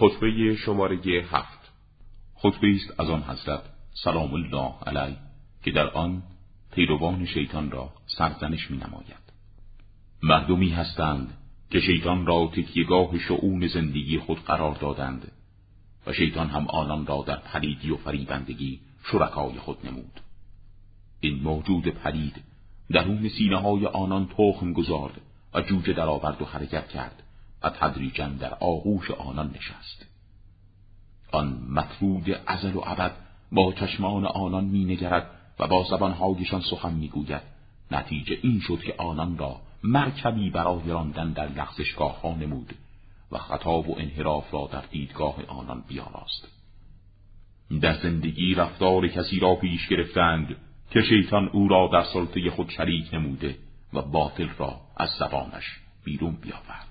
خطبه شماره هفت خطبه است از آن حضرت سلام الله علیه که در آن پیروان شیطان را سرزنش می نماید. مردمی هستند که شیطان را تکیگاه شعون زندگی خود قرار دادند و شیطان هم آنان را در پلیدی و فریبندگی شرکای خود نمود. این موجود پلید درون سینه های آنان تخم گذارد و جوجه درآورد و حرکت کرد و تدریجا در آغوش آنان نشست. آن مطرود ازل و ابد با چشمان آنان مینگرد و با زبانهایشان سخن می‌گوید. نتیجه این شد که آنان را مرکبی برای راندن در لغزشگاه ها نمود و خطاب و انحراف را در دیدگاه آنان بیاراست. در زندگی رفتار کسی را پیش گرفتند که شیطان او را در سلطه خود شریک نموده و باطل را از زبانش بیرون بیاورد.